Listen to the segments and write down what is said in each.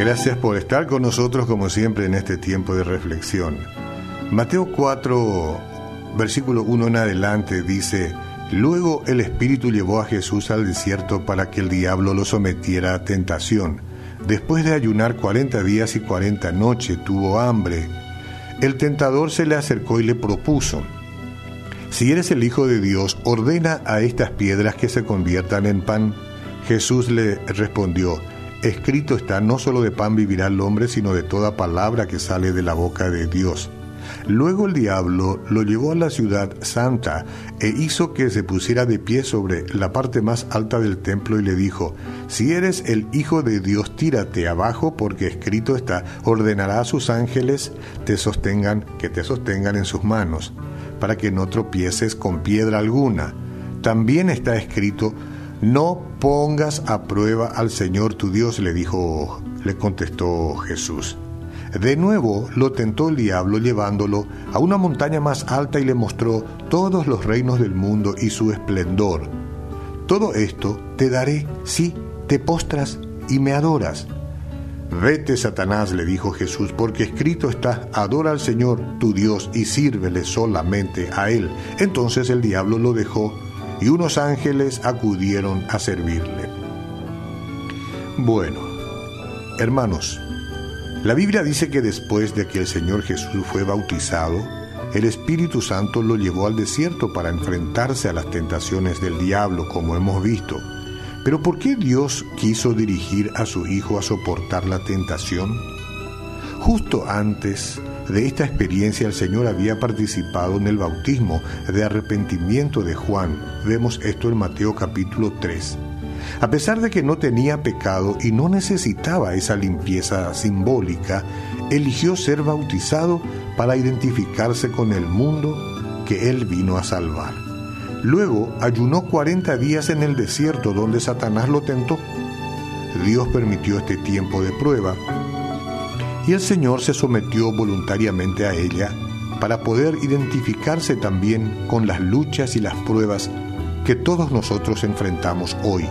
Gracias por estar con nosotros como siempre en este tiempo de reflexión. Mateo 4, versículo 1 en adelante dice, Luego el Espíritu llevó a Jesús al desierto para que el diablo lo sometiera a tentación. Después de ayunar cuarenta días y cuarenta noches, tuvo hambre. El tentador se le acercó y le propuso, Si eres el Hijo de Dios, ordena a estas piedras que se conviertan en pan. Jesús le respondió, Escrito está, no solo de pan vivirá el hombre, sino de toda palabra que sale de la boca de Dios. Luego el diablo lo llevó a la ciudad santa e hizo que se pusiera de pie sobre la parte más alta del templo y le dijo, Si eres el Hijo de Dios, tírate abajo, porque escrito está, ordenará a sus ángeles te sostengan, que te sostengan en sus manos, para que no tropieces con piedra alguna. También está escrito, no pongas a prueba al Señor tu Dios, le dijo, le contestó Jesús. De nuevo lo tentó el diablo llevándolo a una montaña más alta y le mostró todos los reinos del mundo y su esplendor. Todo esto te daré si te postras y me adoras. Vete, Satanás, le dijo Jesús, porque escrito está, adora al Señor tu Dios y sírvele solamente a Él. Entonces el diablo lo dejó y unos ángeles acudieron a servirle. Bueno, hermanos, la Biblia dice que después de que el Señor Jesús fue bautizado, el Espíritu Santo lo llevó al desierto para enfrentarse a las tentaciones del diablo, como hemos visto. Pero ¿por qué Dios quiso dirigir a su Hijo a soportar la tentación? Justo antes de esta experiencia el Señor había participado en el bautismo de arrepentimiento de Juan. Vemos esto en Mateo capítulo 3. A pesar de que no tenía pecado y no necesitaba esa limpieza simbólica, eligió ser bautizado para identificarse con el mundo que él vino a salvar. Luego ayunó 40 días en el desierto donde Satanás lo tentó. Dios permitió este tiempo de prueba y el Señor se sometió voluntariamente a ella para poder identificarse también con las luchas y las pruebas que todos nosotros enfrentamos hoy.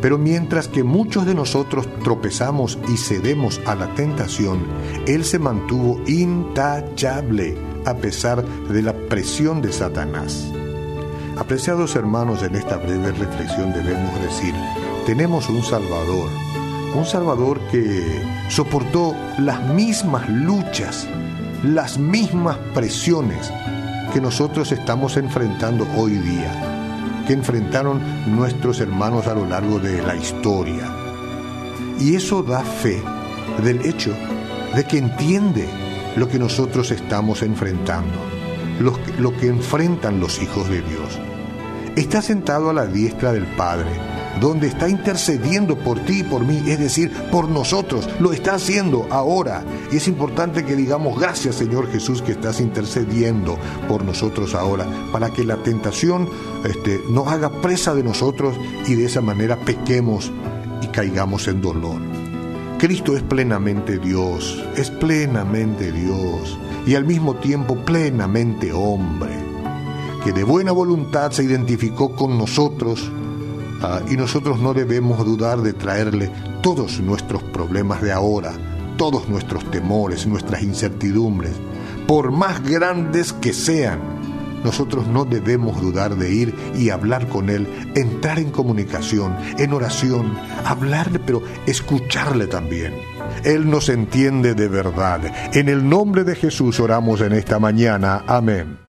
Pero mientras que muchos de nosotros tropezamos y cedemos a la tentación, Él se mantuvo intachable a pesar de la presión de Satanás. Apreciados hermanos, en esta breve reflexión debemos decir, tenemos un Salvador, un Salvador que soportó las mismas luchas, las mismas presiones que nosotros estamos enfrentando hoy día, que enfrentaron nuestros hermanos a lo largo de la historia. Y eso da fe del hecho de que entiende lo que nosotros estamos enfrentando, lo que, enfrentan los hijos de Dios. Está sentado a la diestra del Padre donde está intercediendo por ti y por mí, es decir, por nosotros. Lo está haciendo ahora. Y es importante que digamos gracias Señor Jesús que estás intercediendo por nosotros ahora, para que la tentación este, nos haga presa de nosotros y de esa manera pequemos y caigamos en dolor. Cristo es plenamente Dios, es plenamente Dios y al mismo tiempo plenamente hombre, que de buena voluntad se identificó con nosotros Ah, y nosotros no debemos dudar de traerle todos nuestros problemas de ahora, todos nuestros temores, nuestras incertidumbres, por más grandes que sean. Nosotros no debemos dudar de ir y hablar con Él, entrar en comunicación, en oración, hablarle, pero escucharle también. Él nos entiende de verdad. En el nombre de Jesús oramos en esta mañana. Amén.